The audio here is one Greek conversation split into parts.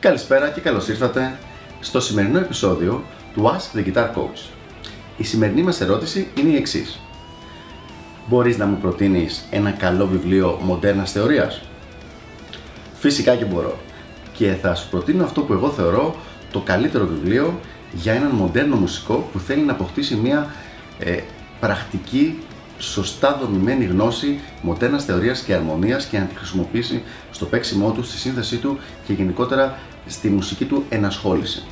Καλησπέρα και καλώς ήρθατε στο σημερινό επεισόδιο του Ask the Guitar Coach. Η σημερινή μας ερώτηση είναι η εξής. Μπορείς να μου προτείνεις ένα καλό βιβλίο μοντέρνας θεωρίας; Φυσικά και μπορώ. Και θα σου προτείνω αυτό που εγώ θεωρώ το καλύτερο βιβλίο για έναν μοντέρνο μουσικό που θέλει να αποκτήσει μια ε, πρακτική σωστά δομημένη γνώση μοντέρνας θεωρίας και αρμονίας και να τη χρησιμοποιήσει στο παίξιμό του, στη σύνθεσή του και γενικότερα στη μουσική του ενασχόληση.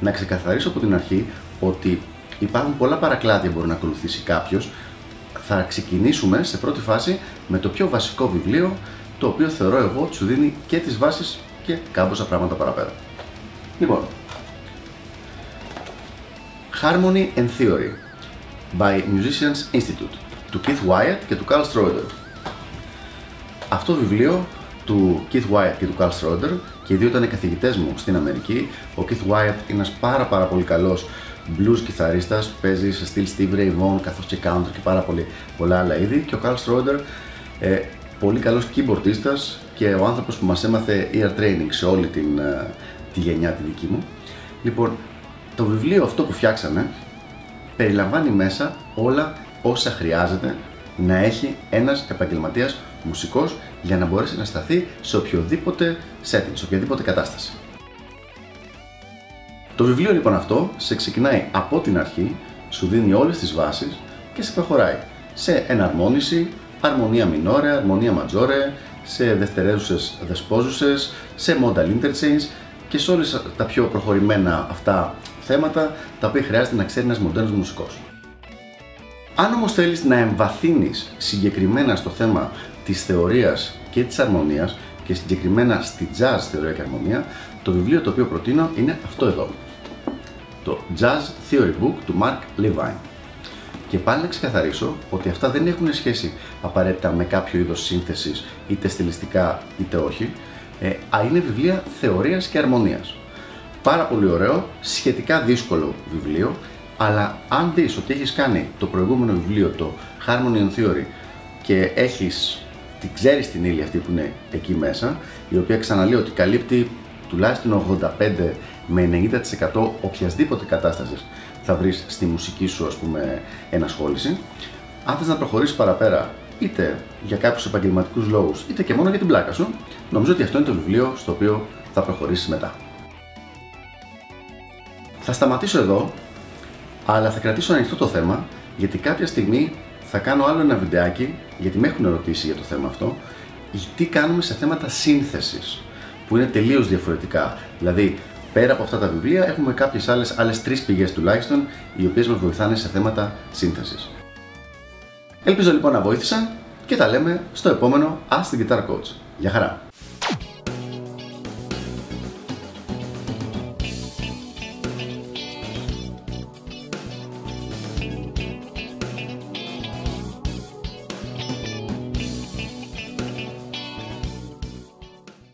Να ξεκαθαρίσω από την αρχή ότι υπάρχουν πολλά παρακλάδια που μπορεί να ακολουθήσει κάποιος. Θα ξεκινήσουμε σε πρώτη φάση με το πιο βασικό βιβλίο, το οποίο θεωρώ εγώ ότι σου δίνει και τις βάσεις και κάμποσα πράγματα παραπέρα. Λοιπόν, Harmony and Theory by Musicians Institute του Keith Wyatt και του Carl Schroeder. Αυτό το βιβλίο του Keith Wyatt και του Carl Schroeder και οι δύο ήταν καθηγητές μου στην Αμερική. Ο Keith Wyatt είναι ένας πάρα πάρα πολύ καλός blues κιθαρίστας, παίζει σε στυλ Steve Ray Vaughan καθώς και country και πάρα πολύ, πολλά άλλα είδη και ο Carl Schroeder ε, πολύ καλός keyboardistας και ο άνθρωπος που μας έμαθε ear training σε όλη την, ε, τη γενιά τη δική μου. Λοιπόν, το βιβλίο αυτό που φτιάξαμε περιλαμβάνει μέσα όλα όσα χρειάζεται να έχει ένας επαγγελματίας μουσικός για να μπορέσει να σταθεί σε οποιοδήποτε setting, σε οποιαδήποτε κατάσταση. Το βιβλίο λοιπόν αυτό σε ξεκινάει από την αρχή, σου δίνει όλες τις βάσεις και σε προχωράει σε εναρμόνιση, αρμονία μινόρε, αρμονία ματζόρε, σε δευτερεύουσες δεσπόζουσες, σε modal interchange και σε όλες τα πιο προχωρημένα αυτά θέματα τα οποία χρειάζεται να ξέρει ένας μοντέρνος μουσικός. Αν όμως θέλεις να εμβαθύνεις συγκεκριμένα στο θέμα της θεωρίας και της αρμονίας και συγκεκριμένα στη jazz θεωρία και αρμονία, το βιβλίο το οποίο προτείνω είναι αυτό εδώ. Το Jazz Theory Book του Mark Levine. Και πάλι να ξεκαθαρίσω ότι αυτά δεν έχουν σχέση απαραίτητα με κάποιο είδος σύνθεσης είτε στιλιστικά είτε όχι, ε, α, είναι βιβλία θεωρίας και αρμονίας. Πάρα πολύ ωραίο, σχετικά δύσκολο βιβλίο, αλλά αν δεις ότι έχεις κάνει το προηγούμενο βιβλίο, το Harmony and Theory, και έχεις, τη ξέρεις την ύλη αυτή που είναι εκεί μέσα, η οποία ξαναλέω ότι καλύπτει τουλάχιστον 85 με 90% οποιασδήποτε κατάστασης θα βρεις στη μουσική σου ας πούμε ενασχόληση. Αν θες να προχωρήσεις παραπέρα είτε για κάποιους επαγγελματικούς λόγους είτε και μόνο για την πλάκα σου, νομίζω ότι αυτό είναι το βιβλίο στο οποίο θα προχωρήσεις μετά. Θα σταματήσω εδώ αλλά θα κρατήσω ανοιχτό το θέμα γιατί κάποια στιγμή θα κάνω άλλο ένα βιντεάκι γιατί με έχουν ερωτήσει για το θέμα αυτό τι κάνουμε σε θέματα σύνθεσης που είναι τελείως διαφορετικά δηλαδή πέρα από αυτά τα βιβλία έχουμε κάποιες άλλες, άλλες τρεις πηγές τουλάχιστον οι οποίες μας βοηθάνε σε θέματα σύνθεσης Ελπίζω λοιπόν να βοήθησα και τα λέμε στο επόμενο Ask the Guitar Coach. Γεια χαρά!